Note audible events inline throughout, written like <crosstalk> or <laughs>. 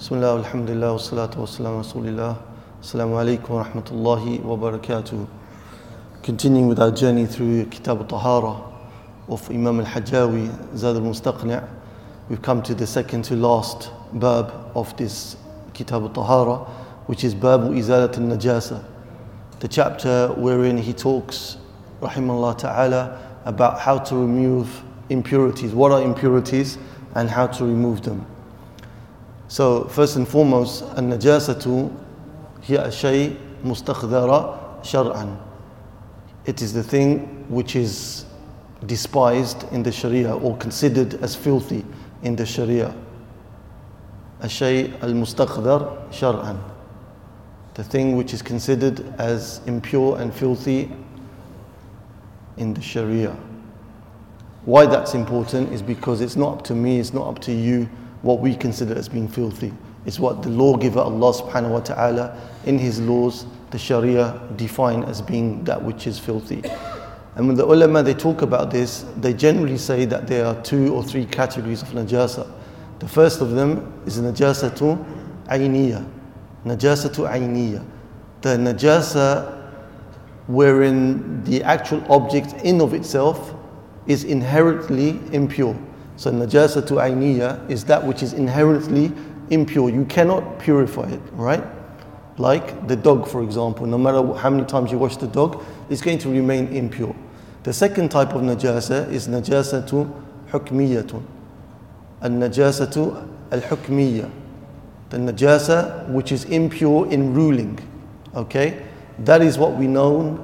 بسم الله والحمد لله والصلاة والسلام على رسول الله السلام عليكم ورحمة الله وبركاته Continuing with our journey through Kitab al-Tahara of Imam al-Hajjawi, Zad al-Mustaqni' We've come to the second to last bab of this Kitab al-Tahara which is Babu Izalat al-Najasa The chapter wherein he talks, rahimahullah ta'ala, about how to remove impurities. What are impurities and how to remove them. So first and foremost, النجاسة هي الشيء مستخدرة شرعا. It is the thing which is despised in the Sharia or considered as filthy in the Sharia. الشيء المستخدر شرعا. The thing which is considered as impure and filthy in the Sharia. Why that's important is because it's not up to me, it's not up to you what we consider as being filthy. It's what the lawgiver Allah subhanahu wa ta'ala in His laws, the Sharia, define as being that which is filthy. And when the ulama they talk about this, they generally say that there are two or three categories of najasa. The first of them is najasatu ayniyah. Najasatu ayniyah. The najasa wherein the actual object in of itself is inherently impure. So najasatu ayniya is that which is inherently impure. You cannot purify it, right? Like the dog, for example, no matter how many times you wash the dog, it's going to remain impure. The second type of najasa is najasatu hukmiyatun. Al-najasatu al-hukmiyya. The najasa which is impure in ruling. Okay? That is what we know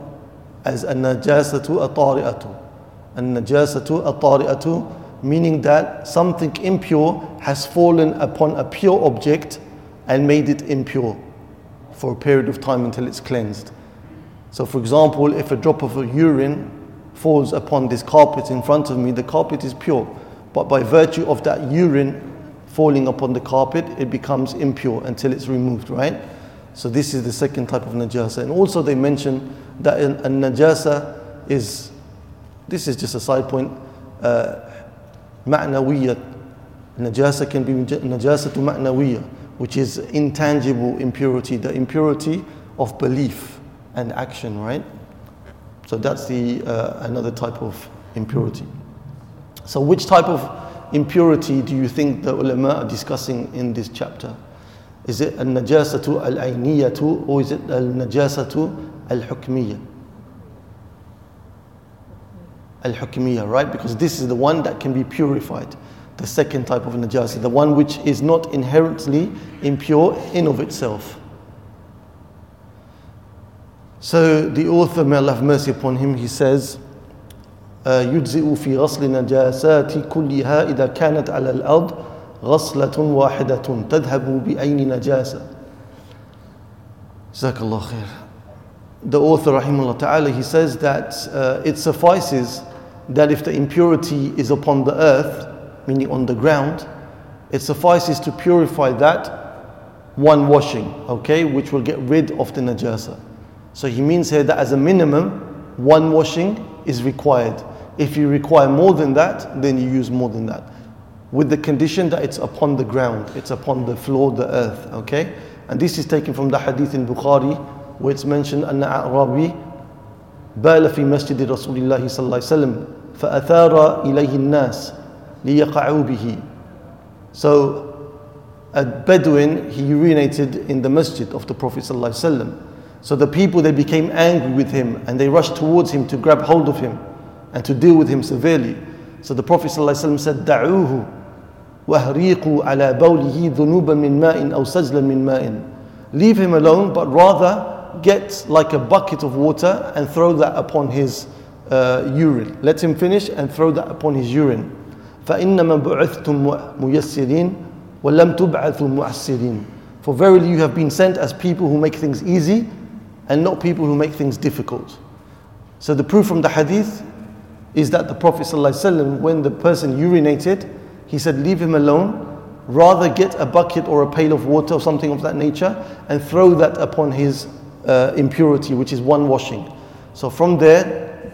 as al-najasatu a-tari'atu. Al-najasatu a-tari'atu meaning that something impure has fallen upon a pure object and made it impure for a period of time until it's cleansed. So, for example, if a drop of urine falls upon this carpet in front of me, the carpet is pure. But by virtue of that urine falling upon the carpet, it becomes impure until it's removed, right? So, this is the second type of najasa. And also, they mention that a najasa is, this is just a side point. Uh, ma'nawiyya. Najasa can be najasa to ma'nawiyya, which is intangible impurity, the impurity of belief and action, right? So that's the uh, another type of impurity. So which type of impurity do you think the ulama are discussing in this chapter? Is it al-najasatu al-ayniyatu or is it al-najasatu al-hukmiyya? al-hukmiyya, right? Because this is the one that can be purified. The second type of najasa, the one which is not inherently impure in of itself. So the author, may Allah have mercy upon him, he says, يجزئ في غسل النجاسات كلها إذا كانت على الأرض غسلة واحدة تذهب بأين نجاسة. جزاك الله خير. the author, rahimahullah ta'ala, he says that uh, it suffices that if the impurity is upon the earth, meaning on the ground, it suffices to purify that one washing, okay, which will get rid of the najasa. So he means here that as a minimum, one washing is required. If you require more than that, then you use more than that. With the condition that it's upon the ground, it's upon the floor, the earth, okay? And this is taken from the hadith in Bukhari, where it's mentioned, أن أعرابي بال في مسجد رسول الله صلى الله عليه وسلم فأثار إليه الناس ليقعوا به So a Bedouin, he urinated in the masjid of the Prophet صلى الله عليه وسلم So the people, they became angry with him and they rushed towards him to grab hold of him and to deal with him severely. So the Prophet صلى الله عليه وسلم said, دعوه واهريقوا على بوله ذنوبا من ماء أو سجلا من ماء Leave him alone, but rather get like a bucket of water and throw that upon his uh, urine. Let him finish and throw that upon his urine. فإنما بعثتم ميسرين ولم تبعثوا معسرين. For verily you have been sent as people who make things easy and not people who make things difficult. So the proof from the hadith is that the Prophet ﷺ, when the person urinated, he said, Leave him alone. Rather get a bucket or a pail of water or something of that nature and throw that upon his uh, impurity, which is one washing. So from there,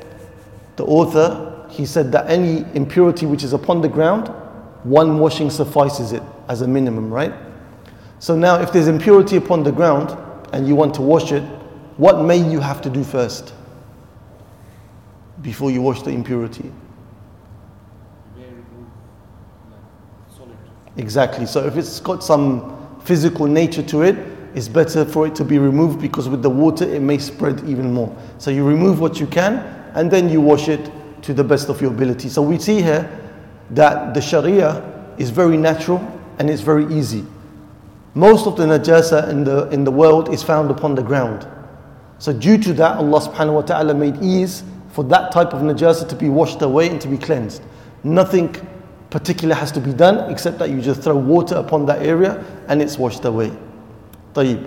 the author, he said that any impurity which is upon the ground, one washing suffices it as a minimum, right? So now, if there's impurity upon the ground and you want to wash it, what may you have to do first before you wash the impurity? Exactly. So if it's got some physical nature to it, it's better for it to be removed because with the water it may spread even more. So you remove what you can and then you wash it to the best of your ability. So we see here that the Sharia is very natural and it's very easy. Most of the najasa in the, in the world is found upon the ground. So due to that, Allah subhanahu wa ta'ala made ease for that type of najasa to be washed away and to be cleansed. Nothing particular has to be done except that you just throw water upon that area and it's washed away. طيب.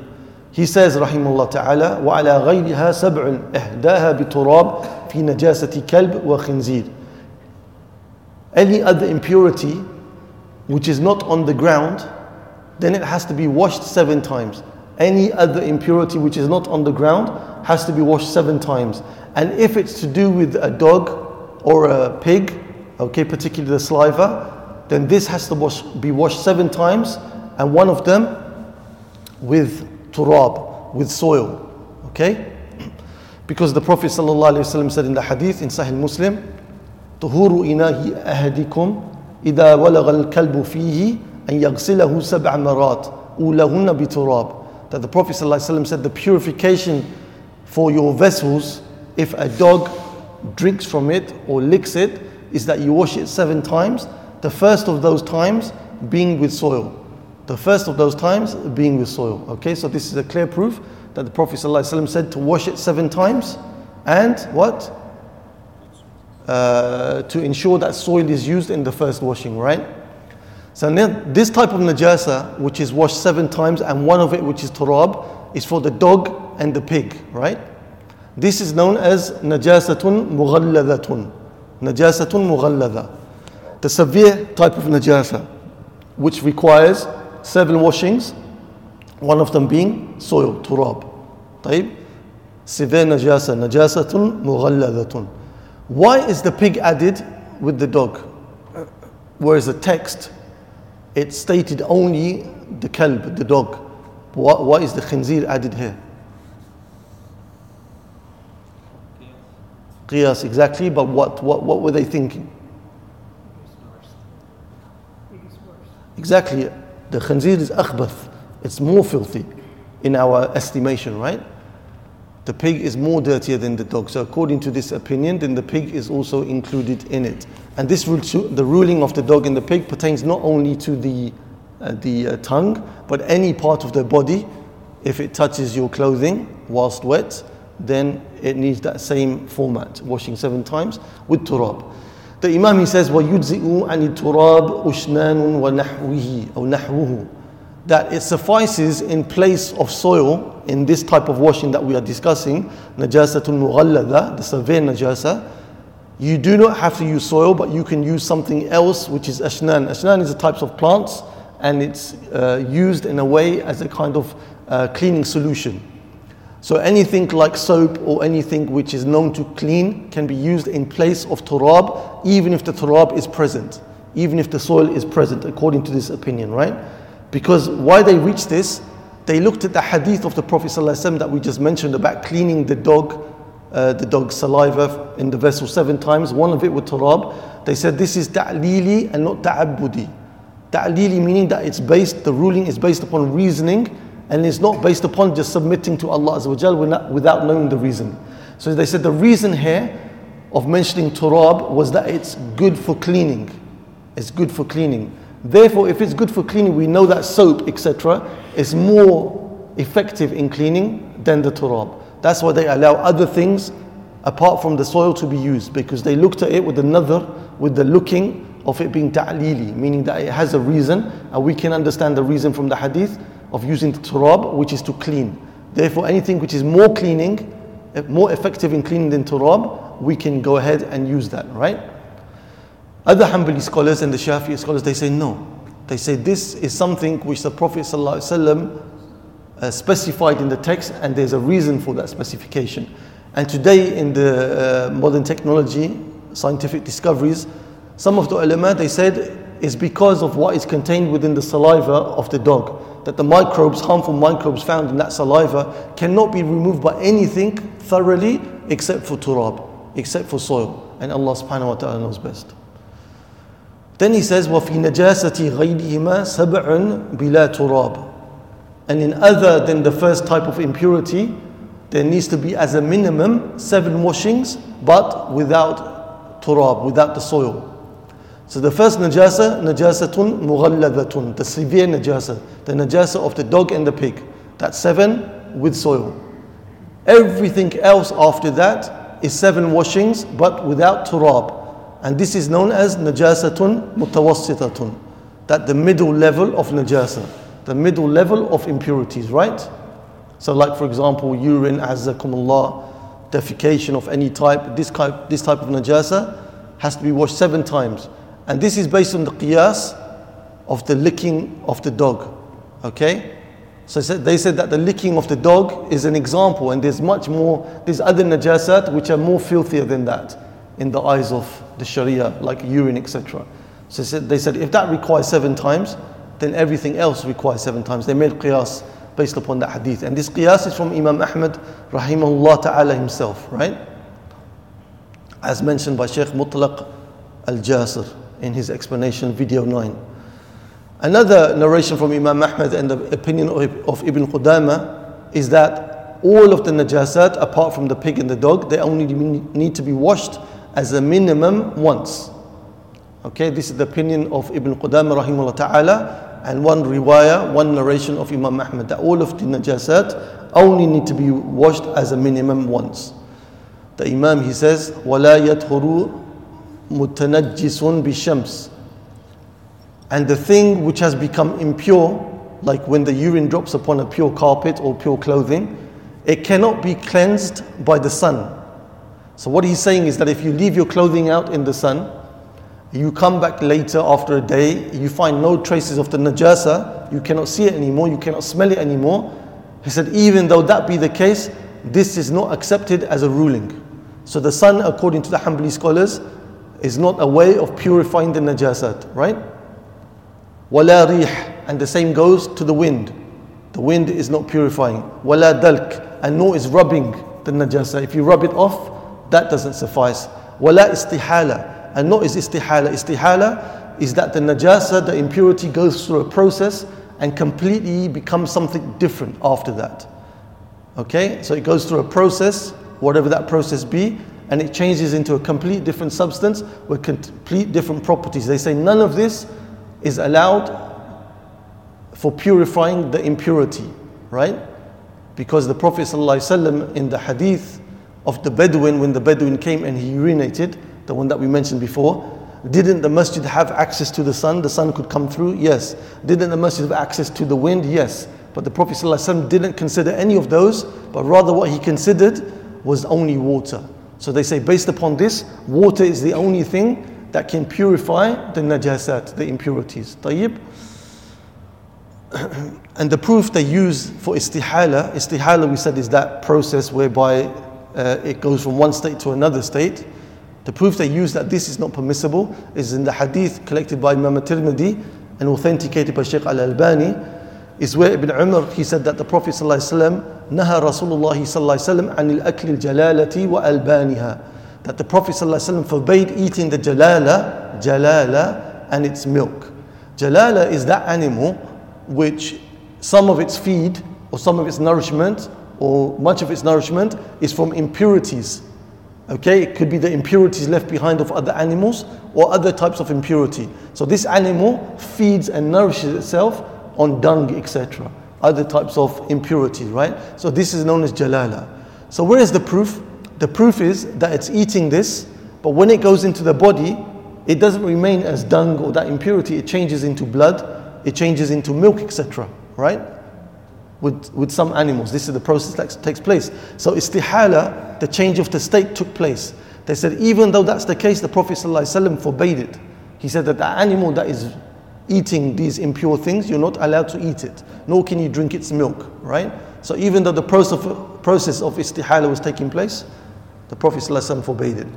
He says رحمه الله تعالى وعلى غيرها سبع إهداها بتراب في نجاسة كلب وخنزير. Any other impurity which is not on the ground, then it has to be washed seven times. Any other impurity which is not on the ground has to be washed seven times. And if it's to do with a dog or a pig, okay, particularly the saliva, then this has to wash, be washed seven times, and one of them with turab, with soil. Okay? Because the Prophet ﷺ said in the hadith in Sahih Muslim, طهور إناه أحدكم إذا ولغ الكلب فيه أن يغسله سبع مرات أولهن بتراب that the Prophet ﷺ said the purification for your vessels if a dog drinks from it or licks it is that you wash it seven times the first of those times being with soil the first of those times being with soil. Okay, so this is a clear proof that the Prophet ﷺ said to wash it seven times and what? Uh, to ensure that soil is used in the first washing, right? So this type of najasa, which is washed seven times, and one of it, which is turab, is for the dog and the pig, right? This is known as najasatun mughalladhatun. Najasatun mughalladha. The severe type of najasa, which requires seven washings, one of them being soil, turab. طيب severe najasa, najasatun mughalladhatun. Why is the pig added with the dog? Whereas the text, it stated only the kalb, the dog. Why, why is the khinzir added here? Qiyas, exactly, but what, what, what were they thinking? Exactly. The khanzir is akhbath. It's more filthy in our estimation, right? The pig is more dirtier than the dog. So according to this opinion, then the pig is also included in it. And this the ruling of the dog and the pig pertains not only to the uh, the uh, tongue, but any part of the body. If it touches your clothing whilst wet, then it needs that same format, washing seven times with turab. The Imam he says, وَيُجْزِئُ عَنِ التُّرَابِ أُشْنَانٌ وَنَحْوِهِ أو نحوه that it suffices in place of soil in this type of washing that we are discussing, najasatul mughalladha, the severe najasa. You do not have to use soil, but you can use something else, which is ashnan. Ashnan is a type of plants, and it's uh, used in a way as a kind of uh, cleaning solution. So anything like soap or anything which is known to clean can be used in place of turab, even if the turab is present, even if the soil is present, according to this opinion, right? Because why they reached this, they looked at the hadith of the Prophet ﷺ that we just mentioned about cleaning the dog, uh, the dog's saliva in the vessel seven times, one of it with turab. They said this is ta'lili and not ta'abbudi. Ta'lili meaning that it's based, the ruling is based upon reasoning and it's not based upon just submitting to Allah without knowing the reason. So they said the reason here of mentioning turab was that it's good for cleaning. It's good for cleaning. Therefore, if it's good for cleaning, we know that soap, etc., is more effective in cleaning than the turab. That's why they allow other things apart from the soil to be used because they looked at it with another, with the looking of it being ta'lili, meaning that it has a reason and we can understand the reason from the hadith of using the turab, which is to clean. Therefore, anything which is more cleaning, eh, more effective in cleaning than turab, we can go ahead and use that, right? Other Hanbali scholars and the Shafi'i scholars, they say no. They say this is something which the Prophet ﷺ, uh, specified in the text and there's a reason for that specification. And today in the uh, modern technology, scientific discoveries, some of the ulama, they said is because of what is contained within the saliva of the dog. That the microbes, harmful microbes found in that saliva, cannot be removed by anything thoroughly except for turab, except for soil. And Allah subhanahu wa ta'ala knows best. Then he says, وَفِي نَجَاسَةِ غَيْرِهِمَا سَبْعٌ بِلَا تُرَابٍ And in other than the first type of impurity, there needs to be as a minimum seven washings, but without turab, without the soil. So the first najasa, najasatun mughalladhatun, the severe najasa, the najasa of the dog and the pig. That's seven with soil. Everything else after that is seven washings, but without turab. And this is known as najasatun mutawassitatun. That the middle level of najasa, the middle level of impurities, right? So like for example, urine, azzakumullah, defecation of any type, this type, this type of najasa has to be washed seven times. And this is based on the qiyas of the licking of the dog. Okay? So they said that the licking of the dog is an example, and there's much more, there's other najasat which are more filthier than that in the eyes of the Sharia, like urine, etc. So they said if that requires seven times, then everything else requires seven times. They made qiyas based upon that hadith. And this qiyas is from Imam Ahmad, rahimahullah ta'ala himself, right? As mentioned by Sheikh Mutlaq al Jasir in his explanation, video 9. Another narration from Imam Ahmad and the opinion of, of Ibn Qudama is that all of the najasat, apart from the pig and the dog, they only need to be washed as a minimum once. Okay, this is the opinion of Ibn Qudama rahimahullah ta'ala and one riwayah, one narration of Imam Ahmad that all of the najasat only need to be washed as a minimum once. The Imam he says, وَلَا يَطْهُرُ mutanajjisun bishams. And the thing which has become impure, like when the urine drops upon a pure carpet or pure clothing, it cannot be cleansed by the sun. So, what he's saying is that if you leave your clothing out in the sun, you come back later after a day, you find no traces of the najasa, you cannot see it anymore, you cannot smell it anymore. He said, even though that be the case, this is not accepted as a ruling. So, the sun, according to the Hanbali scholars, is not a way of purifying the najasat, right? Wala rih, and the same goes to the wind. The wind is not purifying. Wala dalk, and nor is rubbing the najasa. If you rub it off, that doesn't suffice. Wala istihala. And not is istihala. Istihala is that the najasa, the impurity goes through a process and completely becomes something different after that. Okay? So it goes through a process, whatever that process be, and it changes into a complete different substance with complete different properties. They say none of this is allowed for purifying the impurity, right? Because the Prophet ﷺ in the hadith of the Bedouin when the Bedouin came and he urinated, the one that we mentioned before. Didn't the masjid have access to the sun? The sun could come through? Yes. Didn't the masjid have access to the wind? Yes. But the Prophet ﷺ didn't consider any of those, but rather what he considered was only water. So they say, based upon this, water is the only thing that can purify the najasat, the impurities. Tayyib. <clears throat> and the proof they use for istihala, istihala we said is that process whereby uh, it goes from one state to another state. The proof they use that this is not permissible is in the hadith collected by Imam Tirmidhi and authenticated by Sheikh Al Albani, is where Ibn Umar he said that the Prophet ﷺ نهى رسول الله صلى الله عليه وسلم عن الأكل الجلالة وألبانها that the Prophet ﷺ forbade eating the jalala, jalala and its milk. Jalala is that animal which some of its feed or some of its nourishment or much of its nourishment is from impurities. Okay, it could be the impurities left behind of other animals or other types of impurity. So this animal feeds and nourishes itself on dung, etc. Other types of impurities, right? So this is known as jalala. So where is the proof? The proof is that it's eating this, but when it goes into the body, it doesn't remain as dung or that impurity. It changes into blood, it changes into milk, etc. Right? with, with some animals. This is the process that takes place. So istihala, the change of the state took place. They said even though that's the case, the Prophet ﷺ forbade it. He said that the animal that is eating these impure things, you're not allowed to eat it, nor can you drink its milk, right? So even though the process of, process of istihala was taking place, the Prophet ﷺ forbade it.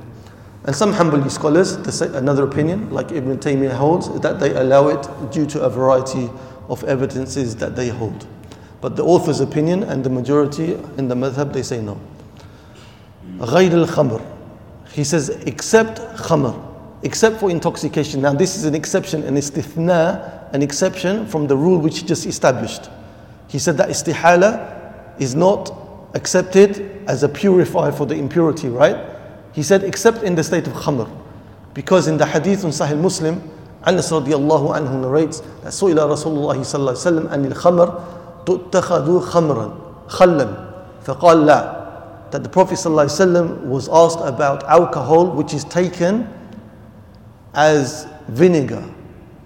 And some Hanbali scholars, they say another opinion, like Ibn Taymiyyah holds, that they allow it due to a variety of evidences that they hold. But the author's opinion and the majority in the madhab, they say no. غير الخمر. He says, except khamr, except for intoxication. Now, this is an exception, an istithna, an exception from the rule which he just established. He said that istihala is not accepted as a purifier for the impurity, right? He said, except in the state of khamr. Because in the hadith on Sahih Muslim, Anas radiallahu anhu narrates that Su'ila Rasulullah sallallahu alayhi wa sallam anil khamr tu'takhadu khamran khallan faqal. That the Prophet sallallahu sallam was asked about alcohol which is taken as vinegar.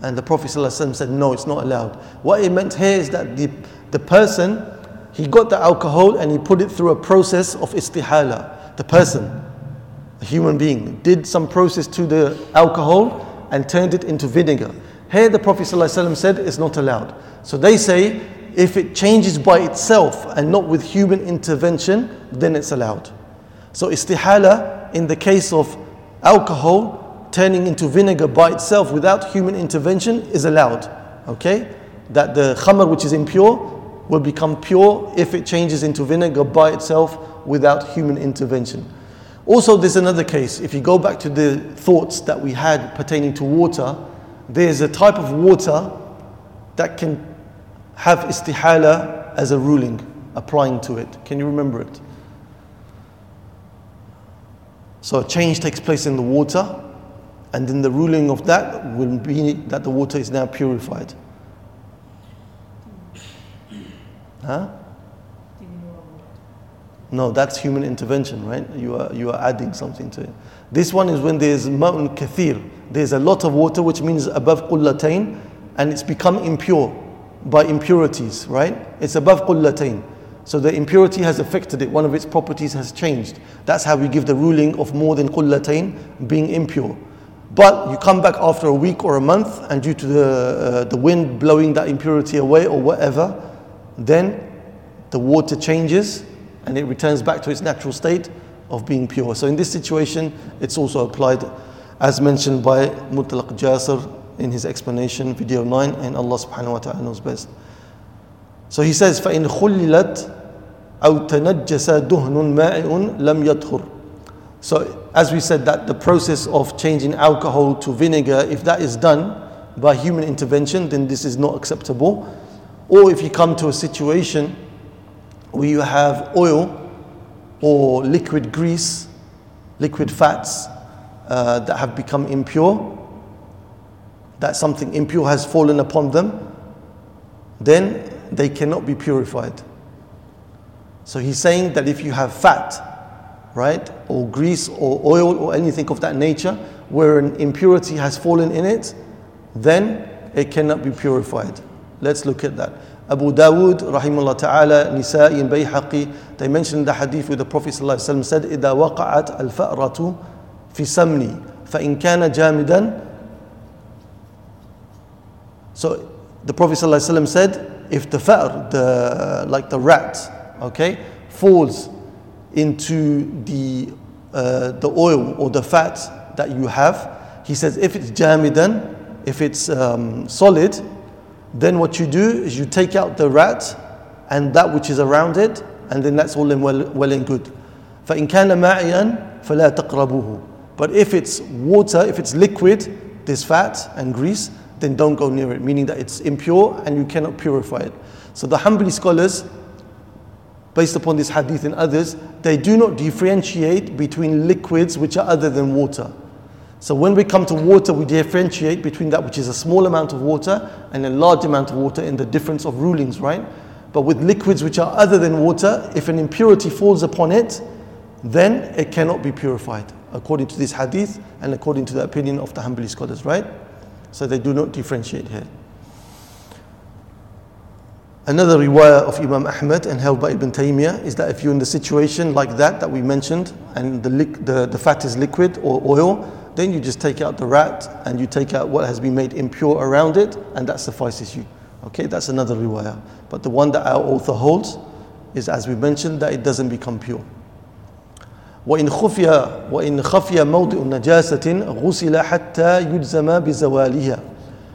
And the Prophet ﷺ said, No, it's not allowed. What it meant here is that the, the person, he got the alcohol and he put it through a process of istihala. The person, a human being, did some process to the alcohol and turned it into vinegar. Here the Prophet ﷺ said it's not allowed. So they say if it changes by itself and not with human intervention, then it's allowed. So istihala in the case of alcohol turning into vinegar by itself without human intervention is allowed. Okay? That the khamr which is impure will become pure if it changes into vinegar by itself without human intervention. Also, there's another case. If you go back to the thoughts that we had pertaining to water, there's a type of water that can have istihala as a ruling applying to it. Can you remember it? So a change takes place in the water, and then the ruling of that will be that the water is now purified. Huh? No, that's human intervention, right? You are, you are adding something to it. This one is when there's mountain kathir. There's a lot of water, which means above qullatain, and it's become impure by impurities, right? It's above qullatain. So the impurity has affected it, one of its properties has changed. That's how we give the ruling of more than qullatain being impure. But you come back after a week or a month, and due to the, uh, the wind blowing that impurity away or whatever, then the water changes and it returns back to its natural state of being pure. So in this situation, it's also applied as mentioned by Mutlaq Jasir in his explanation, video 9, and Allah subhanahu wa ta'ala knows best. So he says, فَإِنْ خُلِّلَتْ أَوْ تَنَجَّسَ دُهْنٌ مَائِعٌ لَمْ يَطْهُرْ So as we said that the process of changing alcohol to vinegar, if that is done by human intervention, then this is not acceptable. Or if you come to a situation where you have oil or liquid grease, liquid fats uh, that have become impure, that something impure has fallen upon them, then they cannot be purified. So he's saying that if you have fat, right, or grease or oil or anything of that nature, where an impurity has fallen in it, then it cannot be purified. Let's look at that. Abu Dawood, rahimahullah ta'ala, Nisa'i and Bayhaqi, they mentioned the hadith where the Prophet ﷺ said, إِذَا وَقَعَتْ الْفَأْرَةُ فِي سَمْنِي فَإِنْ كَانَ جَامِدًا so the Prophet ﷺ said, if the fa'r, the, like the rat, okay, falls into the, uh, the oil or the fat that you have, he says, if it's jamidan, if it's um, solid, then what you do is you take out the rat and that which is around it, and then that's all in well, well and good. فَإِن كَانَ مَاعِيًا فَلَا تَقْرَبُوهُ But if it's water, if it's liquid, this fat and grease, then don't go near it, meaning that it's impure and you cannot purify it. So the Hanbali scholars, based upon this hadith and others, they do not differentiate between liquids which are other than water. So when we come to water, we differentiate between that which is a small amount of water and a large amount of water in the difference of rulings, right? But with liquids which are other than water, if an impurity falls upon it, then it cannot be purified, according to this hadith and according to the opinion of the Hanbali scholars, right? So they do not differentiate here. Another riwayah of Imam Ahmad and held by Ibn Taymiyyah is that if you're in the situation like that that we mentioned and the, the, the fat is liquid or oil, then you just take out the rat and you take out what has been made impure around it and that suffices you. Okay, that's another riwayah. But the one that our author holds is as we mentioned that it doesn't become pure. وإن خفي وإن خفي موضع نجاسة غسل حتى يجزم بزوالها.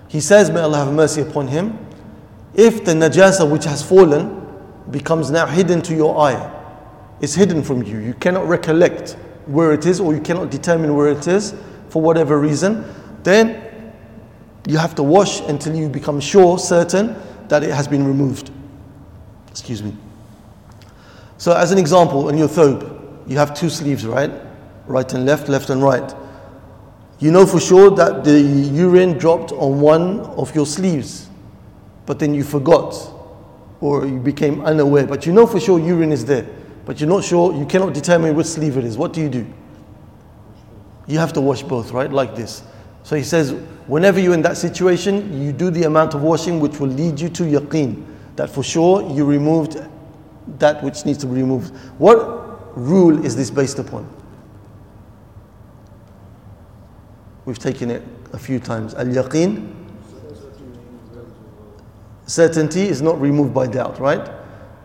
He says, may Allah have mercy upon him, if the najasa which has fallen becomes now hidden to your eye, it's hidden from you, you cannot recollect where it is or you cannot determine where it is for whatever reason, then you have to wash until you become sure, certain that it has been removed. Excuse me. So, as an example, in your thobe, you have two sleeves, right? Right and left, left and right. You know for sure that the urine dropped on one of your sleeves, but then you forgot or you became unaware. But you know for sure urine is there, but you're not sure, you cannot determine which sleeve it is. What do you do? You have to wash both, right? Like this. So he says, whenever you're in that situation, you do the amount of washing which will lead you to yaqeen, that for sure you removed that which needs to be removed. What rule is this based upon? We've taken it a few times. Al yaqeen, certainty is not removed by doubt, right?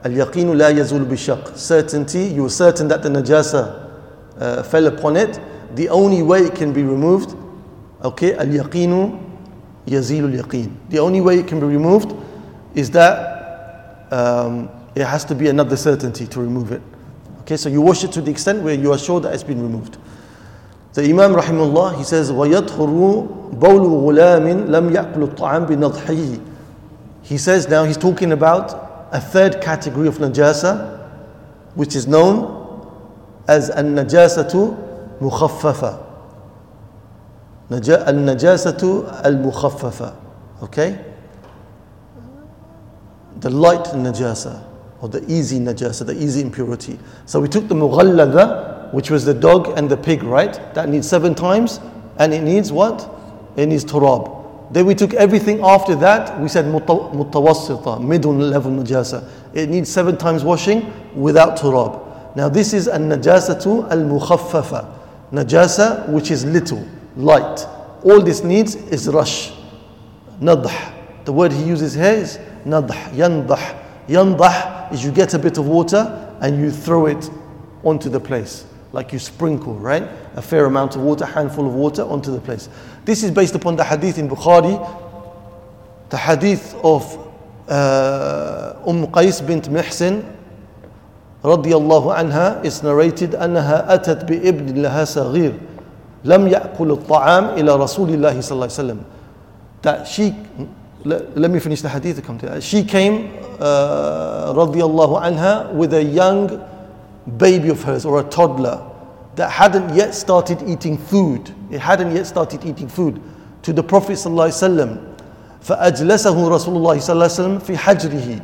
Al yaqeen la yazul bishaq. Certainty, you're certain that the najasa uh, fell upon it. The only way it can be removed, okay, al yaqeenu yazil al yaqeen. The only way it can be removed is that um, it has to be another certainty to remove it. Okay, so you wash it to the extent where you are sure that it's been removed. The Imam Rahimullah, he says, وَيَدْخُرُ بَوْلُ غُلَامٍ لَمْ يَأْكُلُ الطَّعَامِ بِنَضْحِهِ he says now he's talking about a third category of najasa, which is known as al-najasatu mukhaffafa. Al-najasatu al-mukhaffafa. Okay? The light najasa or the easy najasa, the easy impurity. So we took the mughallada, which was the dog and the pig, right? That needs seven times, and it needs what? It needs turab. Then we took everything after that, we said mutawassita, middle level najasa. It needs seven times washing without turab. Now this is an najasatu al mukhaffafa. Najasa which is little, light. All this needs is rush. Nadh. The word he uses here is nadh, yandah. Yandah is you get a bit of water and you throw it onto the place. Like you sprinkle, right? A fair amount of water, handful of water onto the place. This is based upon the hadith in Bukhari, the hadith of uh, Umm Qais bint Mihsin رضي الله عنها is narrated أنها أتت بابن لها صغير لم يأكل الطعام إلى رسول الله صلى الله عليه وسلم that she let, let me finish the hadith to come to that. She came, uh, radiallahu anha, with a young baby of hers or a toddler that hadn't yet started eating food. It hadn't yet started eating food. To the Prophet sallallahu alaihi wasallam. فأجلسه رسول الله صلى الله عليه وسلم في حجره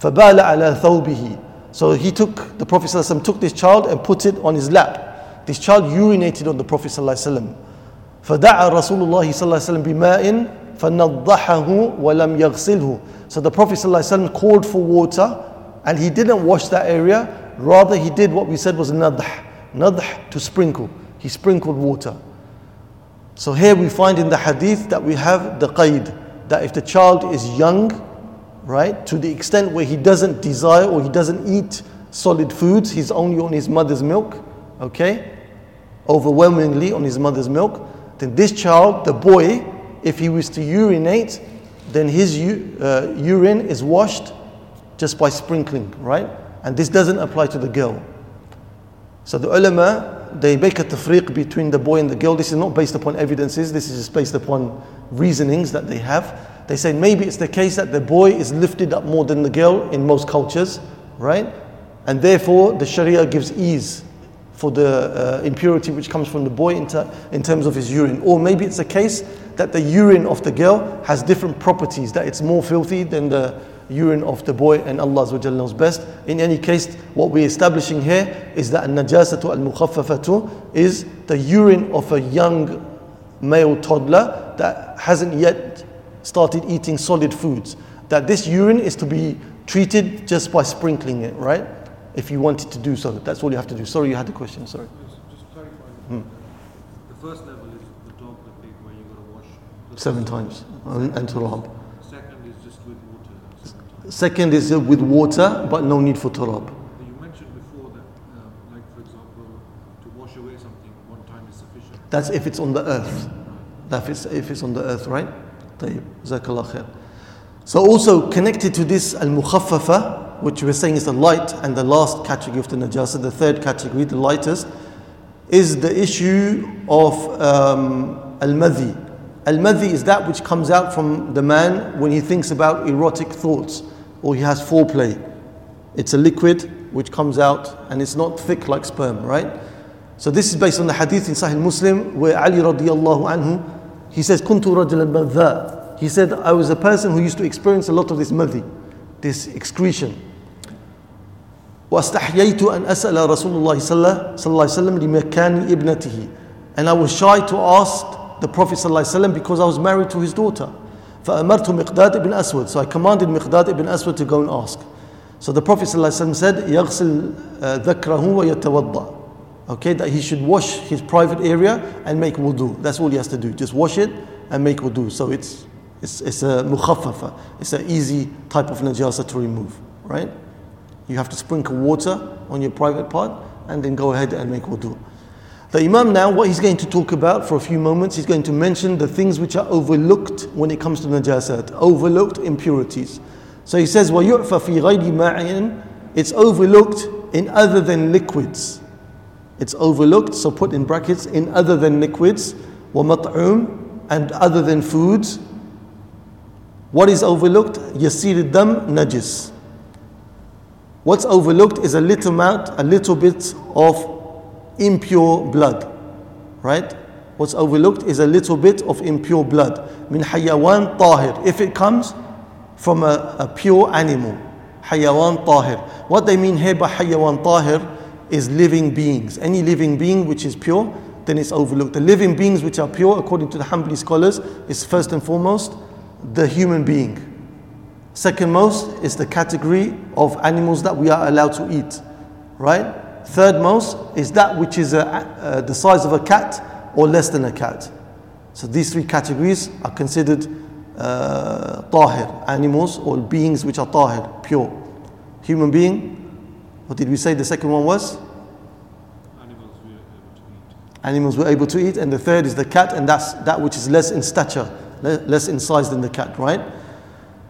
فبال على ثوبه so he took the Prophet ﷺ took this child and put it on his lap. This child urinated on the Prophet ﷺ. فدعا رسول الله صلى الله عليه وسلم بماء فَنَضَّحَهُ وَلَمْ يَغْسِلْهُ So the Prophet ﷺ called for water and he didn't wash that area. Rather, he did what we said was nadh. Nadh to sprinkle. He sprinkled water. So here we find in the hadith that we have the qaid. That if the child is young, right, to the extent where he doesn't desire or he doesn't eat solid foods, he's only on his mother's milk, okay, overwhelmingly on his mother's milk, then this child, the boy, if he was to urinate, then his uh, urine is washed just by sprinkling, right? And this doesn't apply to the girl. So the ulama, they make a tafriq between the boy and the girl. This is not based upon evidences, this is just based upon reasonings that they have. They say maybe it's the case that the boy is lifted up more than the girl in most cultures, right? And therefore the Sharia gives ease for the uh, impurity which comes from the boy in, ter- in terms of his urine. Or maybe it's a case that the urine of the girl has different properties, that it's more filthy than the urine of the boy, and Allah knows best. In any case, what we're establishing here is that an najasatu al mukhaffafatu is the urine of a young male toddler that hasn't yet started eating solid foods. That this urine is to be treated just by sprinkling it, right? If you wanted to do so, that's all you have to do. Sorry, you had the question. Sorry. Just clarify. Hmm. The first level seven times and, and turab. Second is just with water. Second is with water, but no need for turab. You mentioned before that, uh, like for example, That's if it's on the earth. That is if it's on the earth, right? طيب. Jazakallah khair. So also connected to this al-mukhaffafa, which we're saying is the light and the last category of the najasa, the third category, the lightest, is the issue of um, al-madhi. Al-madhi is that which comes out from the man when he thinks about erotic thoughts or he has foreplay. It's a liquid which comes out and it's not thick like sperm, right? So this is based on the hadith in Sahih Muslim where Ali radiallahu anhu, he says, Kuntu rajulan madha. He said, I was a person who used to experience a lot of this madhi, this excretion. واستحييت أن أسأل رسول الله صلى الله عليه وسلم لمكان ابنته and I was shy to ask the Prophet صلى الله عليه وسلم because I was married to his daughter فأمرت مقداد ibn Aswad so I commanded مقداد ibn Aswad to go and ask so the Prophet صلى الله عليه وسلم said يغسل ذكره ويتوضأ okay that he should wash his private area and make wudu that's all he has to do just wash it and make wudu so it's it's, it's a mukhaffafa it's an easy type of najasa to remove right you have to sprinkle water on your private part and then go ahead and make wudu. The Imam now, what he's going to talk about for a few moments, he's going to mention the things which are overlooked when it comes to najasat, overlooked impurities. So he says, وَيُعْفَ فِي غَيْرِ مَعٍ It's overlooked in other than liquids. It's overlooked, so put in brackets, in other than liquids, وَمَطْعُوم and other than foods. What is overlooked? يَسِيرِ الدَّمْ najis. What's overlooked is a little amount, a little bit of impure blood. Right? What's overlooked is a little bit of impure blood. Min hayawan tahir. If it comes from a, a pure animal. Hayawan tahir. What they mean here by hayawan tahir is living beings. Any living being which is pure, then it's overlooked. The living beings which are pure, according to the Hanbali scholars, is first and foremost the human being. Second most is the category of animals that we are allowed to eat, right? Third most is that which is a, uh, the size of a cat or less than a cat. So these three categories are considered uh, tahir, animals or beings which are tahir, pure. Human being, what did we say the second one was? Animals we are able to eat. Animals we're able to eat. And the third is the cat, and that's that which is less in stature, le- less in size than the cat, right?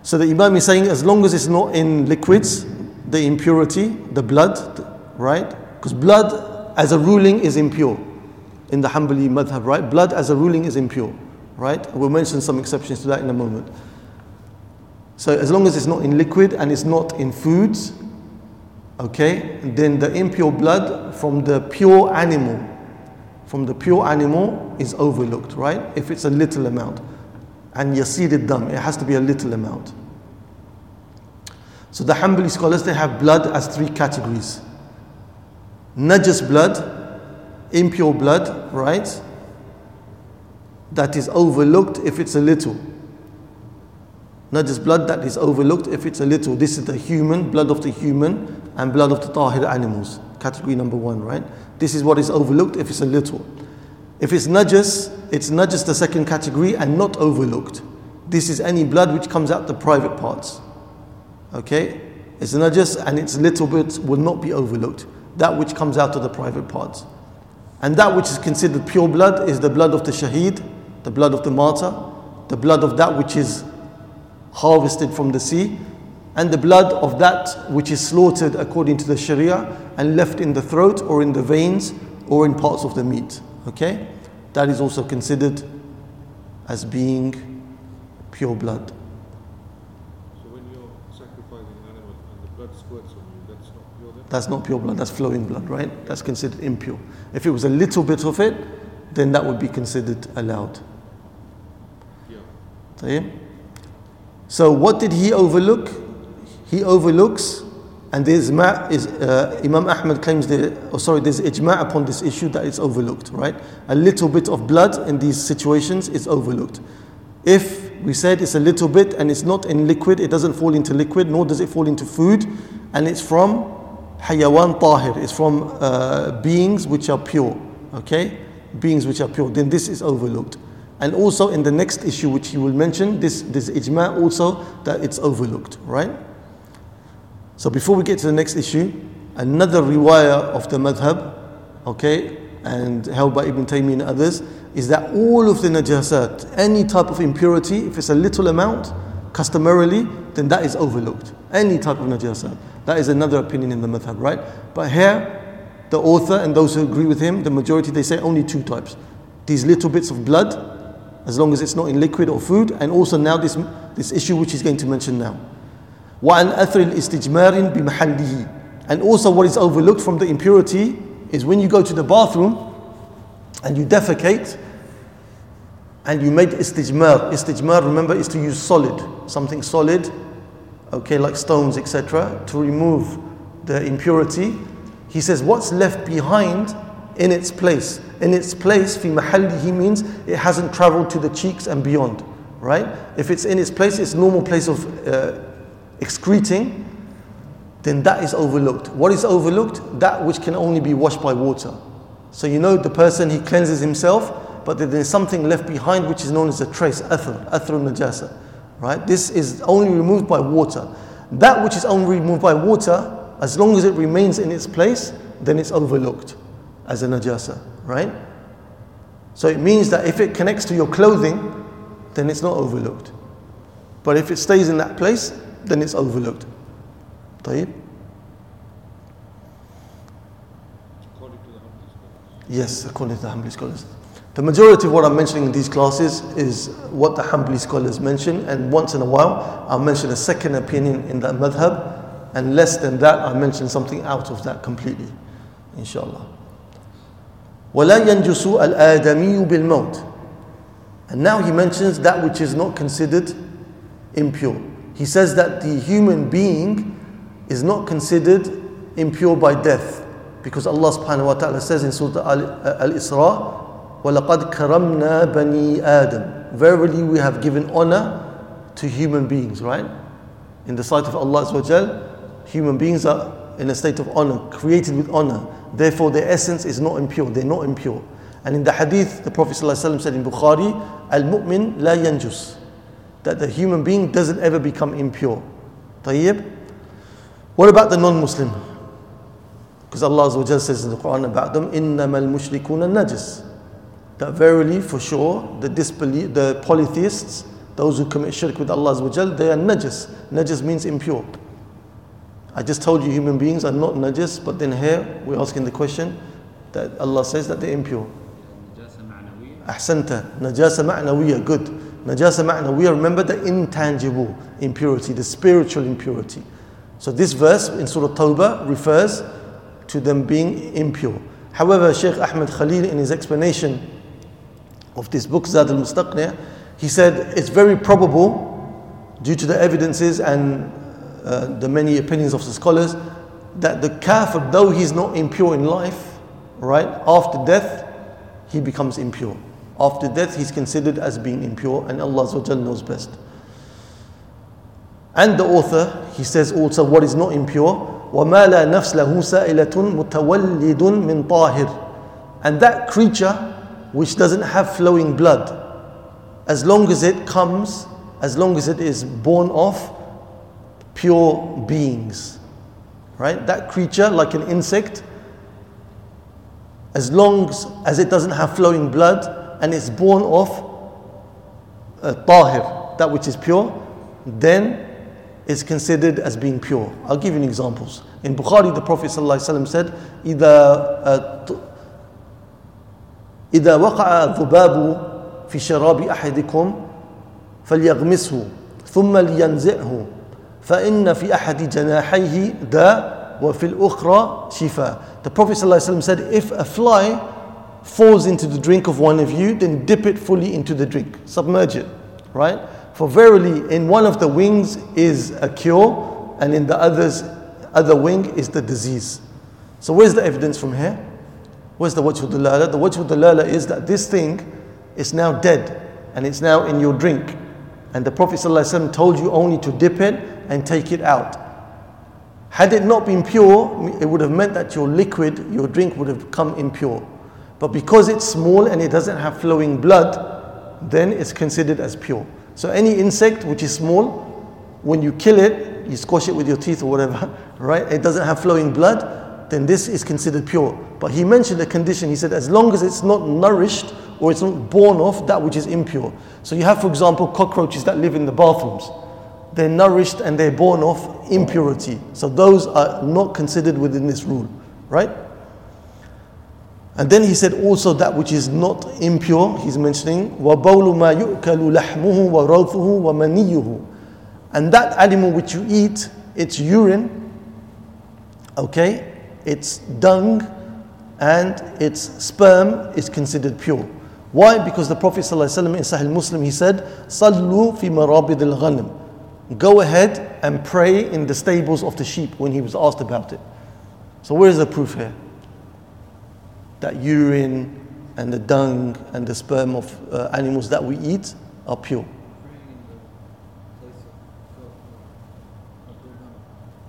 So the Imam is saying as long as it's not in liquids, the impurity, the blood, right? Because blood as a ruling is impure in the Hanbali madhab, right? Blood as a ruling is impure, right? We'll mention some exceptions to that in a moment. So as long as it's not in liquid and it's not in foods, okay, then the impure blood from the pure animal, from the pure animal is overlooked, right? If it's a little amount and yasir dam it has to be a little amount so the Hanbali scholars they have blood as three categories najas blood impure blood right that is overlooked if it's a little najas blood that is overlooked if it's a little this is the human blood of the human and blood of the tahir animals category number 1 right this is what is overlooked if it's a little if it's najas, it's najas the second category and not overlooked. This is any blood which comes out the private parts. Okay? It's najas and its little bit will not be overlooked. That which comes out of the private parts. And that which is considered pure blood is the blood of the shaheed, the blood of the martyr, the blood of that which is harvested from the sea, and the blood of that which is slaughtered according to the Sharia and left in the throat or in the veins or in parts of the meat. Okay? That is also considered as being pure blood. So when you're sacrificing an animal and the blood squirts on you, that's not pure then? that's not pure blood, that's flowing blood, right? That's considered impure. If it was a little bit of it, then that would be considered allowed. Yeah. So, what did he overlook? He overlooks, and there's ma is, uh, Imam Ahmad claims the oh, sorry, there's ijma upon this issue that it's overlooked, right? A little bit of blood in these situations is overlooked. If we said it's a little bit and it's not in liquid, it doesn't fall into liquid, nor does it fall into food, and it's from hayawan tahir, is from uh, beings which are pure, okay? Beings which are pure, then this is overlooked. And also in the next issue which he will mention, this, this ijma' also that it's overlooked, right? So before we get to the next issue, another riwayah of the madhab, okay, and held by Ibn Taymiyyah and others, is that all of the najasat, any type of impurity, if it's a little amount, customarily, then that is overlooked. Any type of najasat. That is another opinion in the madhab, right? But here, the author and those who agree with him, the majority, they say only two types. These little bits of blood, as long as it's not in liquid or food, and also now this, this issue which he's going to mention now. وعن أثر الاستجمار بمحله and also what is overlooked from the impurity is when you go to the bathroom and you defecate and you made istijmar. Istijmar, remember, is to use solid, something solid, okay, like stones, etc., to remove the impurity. He says, what's left behind in its place? In its place, fi mahallihi means it hasn't traveled to the cheeks and beyond, right? If it's in its place, its normal place of uh, excreting, then that is overlooked. What is overlooked? That which can only be washed by water. So you know the person, he cleanses himself, but there's something left behind which is known as a trace, athar, athar najasa Right? This is only removed by water. That which is only removed by water, as long as it remains in its place, then it's overlooked as a najasa. Right? So it means that if it connects to your clothing, then it's not overlooked. But if it stays in that place, then it's overlooked. طيب According to the Hanbali scholars. Yes, according to the Hanbali scholars. The majority of what I'm mentioning in these classes is what the Hanbali scholars mention, and once in a while I'll mention a second opinion in that madhab, and less than that I'll mention something out of that completely, inshallah. ولا ينجس الآدمي بالموت And now he mentions that which is not considered impure. He says that the human being is not considered impure by death because Allah subhanahu wa ta'ala says in Surah Al-Isra وَلَقَدْ كَرَمْنَا بَنِي آدَمَ Verily we have given honor to human beings, right? In the sight of Allah Azza human beings are in a state of honor, created with honor. Therefore their essence is not impure, they're not impure. And in the hadith, the Prophet ﷺ said in Bukhari, Al-mu'min la yanjus. That the human being doesn't ever become impure. طيب? What about the non-Muslim? Because Allah Azza wa Jalla says in the Quran about them, إِنَّمَا الْمُشْرِكُونَ النَّجِسِ That verily, for sure, the disbelief, the polytheists, those who commit shirk with Allah they are najis. Najis means impure. I just told you human beings are not najis, but then here we're asking the question that Allah says that they're impure. Ahsanta, najasa ma'nawiyya, good. Najasa ma'nawiyya, remember the intangible impurity, the spiritual impurity. So this verse in Surah Tawbah refers to them being impure. However, Sheikh Ahmed Khalil in his explanation of this book, Zad al-Mustaqni', he said it's very probable due to the evidences and uh, the many opinions of the scholars that the kafir, though he's not impure in life, right, after death, he becomes impure. After death, he's considered as being impure, and Allah knows best. And the author, he says also what is not impure, وَمَا لَا نَفْسْ لَهُ سَائِلَةٌ مُتَوَلِّدٌ مِنْ طَاهِرٍ And that creature which doesn't have flowing blood, as long as it comes, as long as it is born of pure beings, right? That creature, like an insect, as long as it doesn't have flowing blood and it's born of uh, tahir, that which is pure, then is considered as being pure. I'll give you examples. In Bukhari, the Prophet ﷺ said, إذا إذا وقع الذباب في شراب أحدكم فليغمسه ثم لينزعه فإن في أحد جناحيه داء وفي الأخرى شفاء. The Prophet ﷺ said, if a fly falls into the drink of one of you, then dip it fully into the drink, submerge it, right? For verily, in one of the wings is a cure, and in the others, other wing is the disease. So where's the evidence from here? Where's the wajhu dalala? The wajhu dalala is that this thing is now dead, and it's now in your drink. And the Prophet ﷺ told you only to dip it and take it out. Had it not been pure, it would have meant that your liquid, your drink would have come impure. But because it's small and it doesn't have flowing blood, then it's considered as pure. So any insect which is small, when you kill it, you squash it with your teeth or whatever, <laughs> right? It doesn't have flowing blood, then this is considered pure. But he mentioned a condition. He said, as long as it's not nourished or it's not born of that which is impure. So you have, for example, cockroaches that live in the bathrooms. They're nourished and they're born of impurity. So those are not considered within this rule, right? And then he said also that which is not impure, he's mentioning, وَبَوْلُ مَا يُؤْكَلُ لَحْمُهُ وَرَوْثُهُ وَمَنِيُّهُ And that animal which you eat, its urine, okay, its dung and its sperm is considered pure. Why? Because the Prophet ﷺ in Sahih Muslim he said, "Sallu fi marabid al-ghanam." Go ahead and pray in the stables of the sheep when he was asked about it. So where is the proof here? That urine and the dung and the sperm of uh, animals that we eat are pure.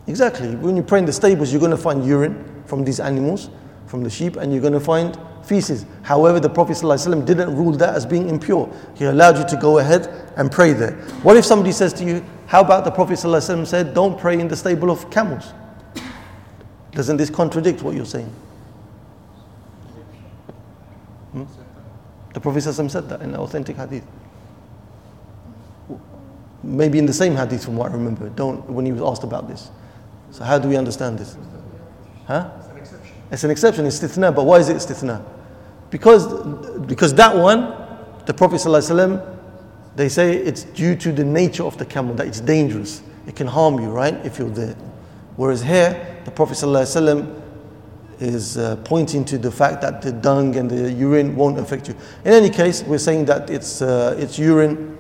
Exactly. When you pray in the stables, you're going to find urine from these animals, from the sheep, and you're going to find feces. However, the Prophet ﷺ didn't rule that as being impure. He allowed you to go ahead and pray there. What if somebody says to you, How about the Prophet ﷺ said, Don't pray in the stable of camels? Doesn't this contradict what you're saying? Hmm? The Prophet ﷺ said that in the authentic hadith. Maybe in the same hadith from what I remember, don't, when he was asked about this. So, how do we understand this? Huh? It's an exception. It's an exception, it's istithna, but why is it istithna? Because, because that one, the Prophet ﷺ, they say it's due to the nature of the camel, that it's dangerous. It can harm you, right, if you're there. Whereas here, the Prophet ﷺ is uh, pointing to the fact that the dung and the urine won't affect you. In any case, we're saying that it's, uh, it's urine,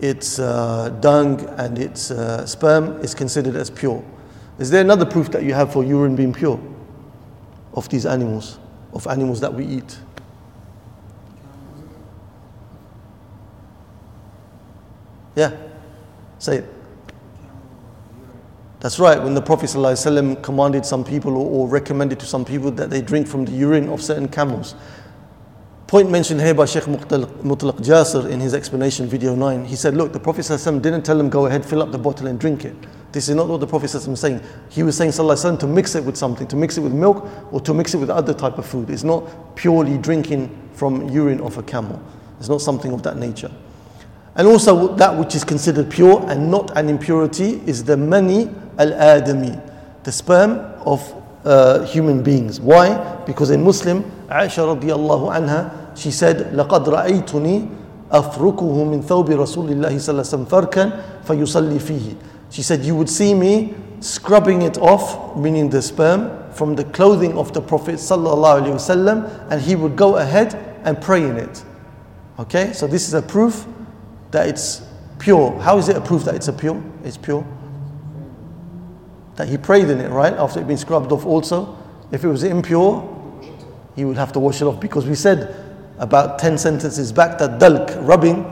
its uh, dung, and its uh, sperm is considered as pure. Is there another proof that you have for urine being pure of these animals, of animals that we eat? Yeah, say it. That's right, when the Prophet ﷺ commanded some people or, recommended to some people that they drink from the urine of certain camels. Point mentioned here by Sheikh Mutlaq Jasir in his explanation, video 9. He said, Look, the Prophet ﷺ didn't tell them go ahead, fill up the bottle and drink it. This is not what the Prophet ﷺ was saying. He was saying ﷺ, to mix it with something, to mix it with milk or to mix it with other type of food. It's not purely drinking from urine of a camel. It's not something of that nature. And also that which is considered pure and not an impurity is the mani al-adami, the sperm of uh, human beings. Why? Because in Muslim, Aisha radiallahu anha, she said, لَقَدْ رَأَيْتُنِي أَفْرُكُهُ مِنْ ثَوْبِ رَسُولِ اللَّهِ صلى الله عليه وسلم فَرْكًا فَيُصَلِّي فِيهِ she said, you would see me scrubbing it off, meaning the sperm, from the clothing of the Prophet wasallam, and he would go ahead and pray in it. Okay, so this is a proof that it's pure. How is it a proof that it's a pure? It's pure. That he prayed in it, right? After it being scrubbed off also. If it was impure, he would have to wash it off because we said about 10 sentences back that dalk, rubbing,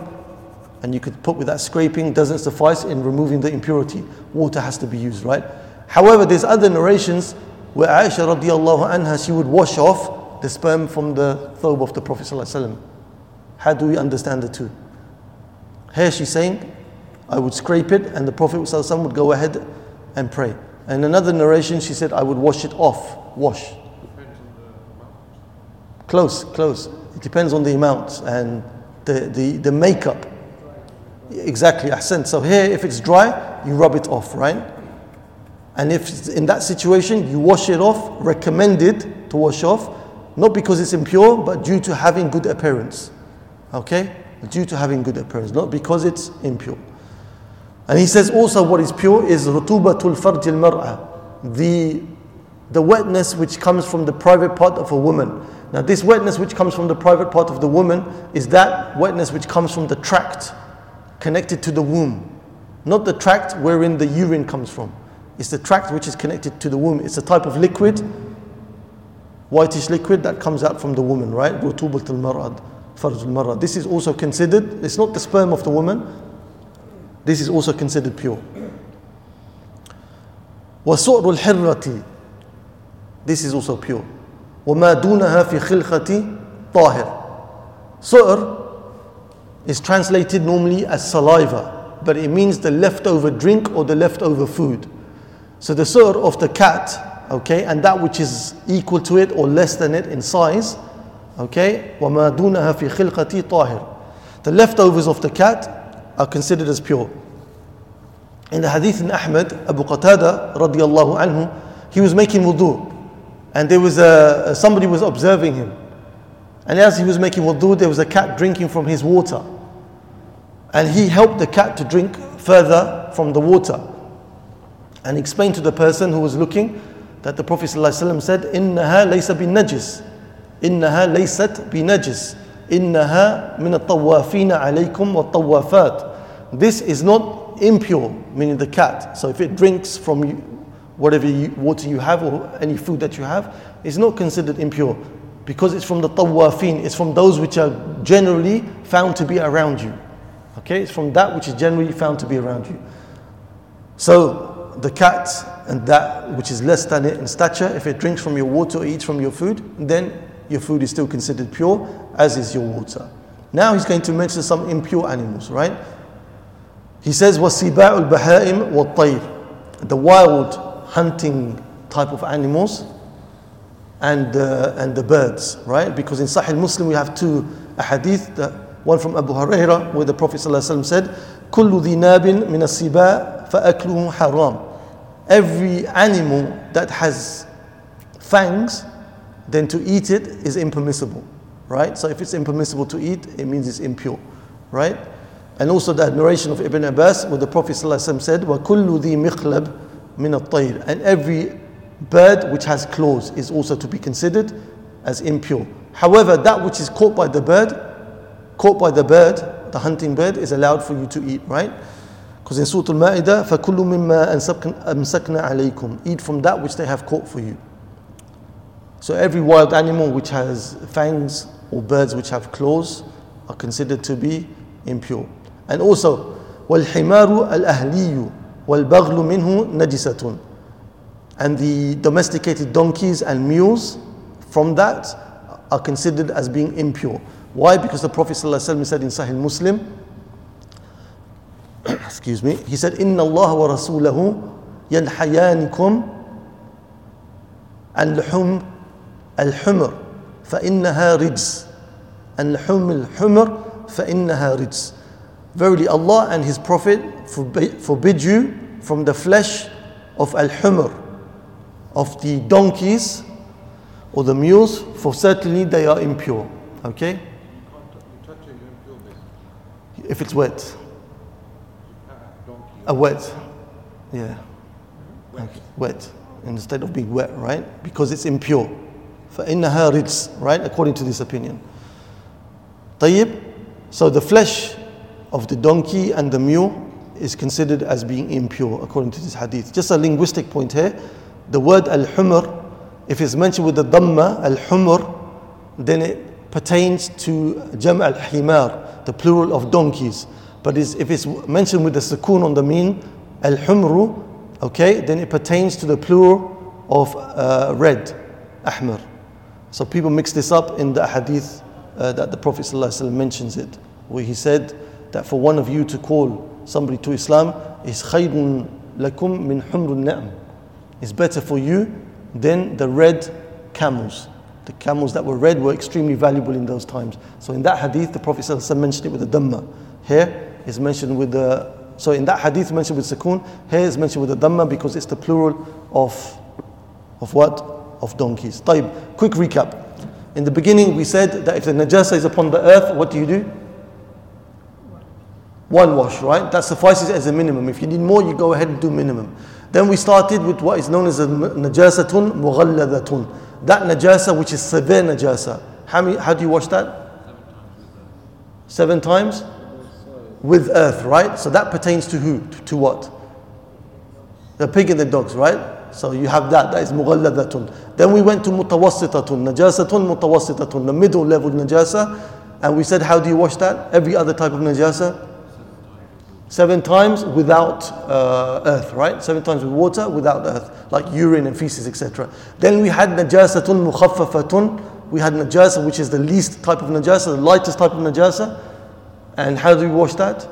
and you could put with that scraping doesn't suffice in removing the impurity. Water has to be used, right? However, there's other narrations where Aisha radiallahu anha, she would wash off the sperm from the thobe of the Prophet. How do we understand the two? Here she's saying, I would scrape it and the Prophet ﷺ would go ahead and pray. And another narration, she said, I would wash it off. Wash. Close, close. It depends on the amount and the, the, the makeup. Exactly, ahsan. So here, if it's dry, you rub it off, right? And if in that situation, you wash it off, recommended to wash off, not because it's impure, but due to having good appearance. Okay? due to having good appearance, not because it's impure. And he says also what is pure is rutubatul farj al the the wetness which comes from the private part of a woman. Now, this wetness which comes from the private part of the woman is that wetness which comes from the tract connected to the womb, not the tract wherein the urine comes from. It's the tract which is connected to the womb. It's a type of liquid, whitish liquid that comes out from the woman, right? Rutubatul mar'ad. Farj al This is also considered, it's not the sperm of the woman, this is also considered pure. وسؤر الحرة This is also pure. وما دونها في خلقة طاهر Su'r is translated normally as saliva, but it means the leftover drink or the leftover food. So the su'r of the cat okay, and that which is equal to it or less than it in size, okay, وَمَا دُونَهَا فِي خِلْقَتِي طَاهِرٌ The leftovers of the cat are considered as pure. In the hadith in Ahmad, Abu Qatada radiallahu anhu, he was making wudu and there was a, somebody was observing him. And as he was making wudu, there was a cat drinking from his water. And he helped the cat to drink further from the water. And explained to the person who was looking that the Prophet ﷺ said, إِنَّهَا لَيْسَ بِالنَّجِسِ إِنَّهَا لَيْسَتْ بِنَجِسِ إِنَّهَا مِنَ الطَّوَّافِينَ عَلَيْكُمْ وَالطَّوَّافَاتِ This is not impure, meaning the cat. So if it drinks from you, whatever you, water you have or any food that you have, it's not considered impure because it's from the tawafin, it's from those which are generally found to be around you. Okay, it's from that which is generally found to be around you. So the cat and that which is less than it in stature, if it drinks from your water or eats from your food, then your food is still considered pure, as is your water. Now he's going to mention some impure animals, right? He says, وَسِبَاعُ الْبَهَائِمْ وَالطَّيْرِ The wild hunting type of animals and, uh, and the birds, right? Because in Sahih Muslim we have two hadith, one from Abu Huraira where the Prophet ﷺ said, كل ذي ناب من السباع فأكله حرام. Every animal that has fangs, then to eat it is impermissible, right? So if it's impermissible to eat, it means it's impure, right? And also the narration of Ibn Abbas where the Prophet ﷺ said, وَكُلُّ ذِي مِخْلَبٍ min al and every bird which has claws is also to be considered as impure. However, that which is caught by the bird, caught by the bird, the hunting bird, is allowed for you to eat, right? Because in Surah Al-Ma'idah, فَكُلُّ مِمَّا أَمْسَكْنَا عَلَيْكُمْ Eat from that which they have caught for you. So every wild animal which has fangs or birds which have claws are considered to be impure. And also, وَالْحِمَارُ الْأَهْلِيُّ وَالْبَغْلُ مِنْهُ نَجِسَةٌ And the domesticated donkeys and mules from that are considered as being impure. Why? Because the Prophet ﷺ said in Sahih Muslim, <coughs> excuse me, he said, إِنَّ اللَّهَ وَرَسُولَهُ يَنْحَيَانِكُمْ عن لحوم الحمر فإنها رجس عن لحوم الحمر فإنها رجس Verily Allah and His Prophet forbid you from the flesh of al-humr, of the donkeys or the mules, for certainly they are impure. Okay? If it's wet. A wet. Yeah. Wet. Okay. wet. Instead of being wet, right? Because it's impure. فإنها رجس, right? According to this opinion. طيب. So the flesh of the donkey and the mule is considered as being impure according to this hadith. Just a linguistic point here. The word al-humr, if it's mentioned with the dhamma, al-humr, then it pertains to jam al-himar, the plural of donkeys. But if it's mentioned with the sukoon on the meem, al-humru, okay, then it pertains to the plural of uh, red, ahmar. So people mix this up in the hadith uh, that the Prophet ﷺ mentions it, where he said, that for one of you to call somebody to Islam is khayrun lakum min humrun na'am. It's better for you than the red camels. The camels that were red were extremely valuable in those times. So in that hadith, the Prophet mentioned it with the dhamma. Here is mentioned with the so in that hadith mentioned with sukoon, here is mentioned with the dhamma because it's the plural of of what? Of donkeys. Taib. Quick recap. In the beginning we said that if the najasa is upon the earth, what do you do? One wash, right? That suffices as a minimum. If you need more, you go ahead and do minimum. Then we started with what is known as a najasatun mughalladatun. That najasa which is severe najasa. How, many, how do you wash that? Seven times? With earth, right? So that pertains to who? To, what? The pig and the dogs, right? So you have that, that is mughalladatun. Then we went to mutawassitatun, najasatun mutawassitatun, the middle level najasa. And we said, how do you wash that? Every other type of najasa? Seven times without uh, earth, right? Seven times with water, without earth, like urine and feces, etc. Then we had najasatun mukhaffafatun. We had najasa, which is the least type of najasa, the lightest type of najasa. And how do we wash that?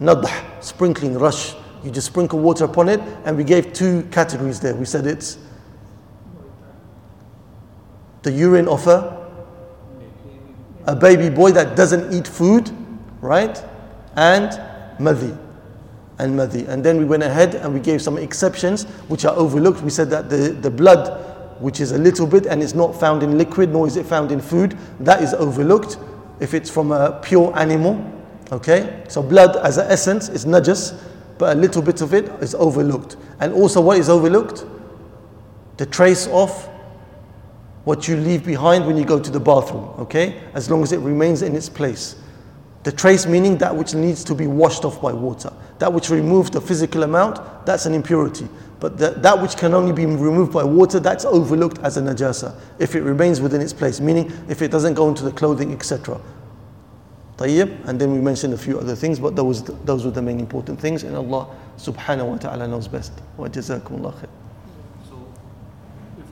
Nadah, sprinkling, rush. You just sprinkle water upon it, and we gave two categories there. We said it's the urine of a, a baby boy that doesn't eat food, right? And madhi. And madhi. And then we went ahead and we gave some exceptions which are overlooked. We said that the, the blood, which is a little bit and is not found in liquid, nor is it found in food, that is overlooked if it's from a pure animal. Okay? So blood as an essence is najas, but a little bit of it is overlooked. And also what is overlooked? The trace of what you leave behind when you go to the bathroom, okay? As long as it remains in its place. The trace meaning that which needs to be washed off by water. That which removes the physical amount, that's an impurity. But that, that which can only be removed by water, that's overlooked as a najasa if it remains within its place, meaning if it doesn't go into the clothing, etc. Tayyib, and then we mentioned a few other things, but those, those were the main important things, and Allah subhanahu wa ta'ala knows best. Wa jazakumullah khair.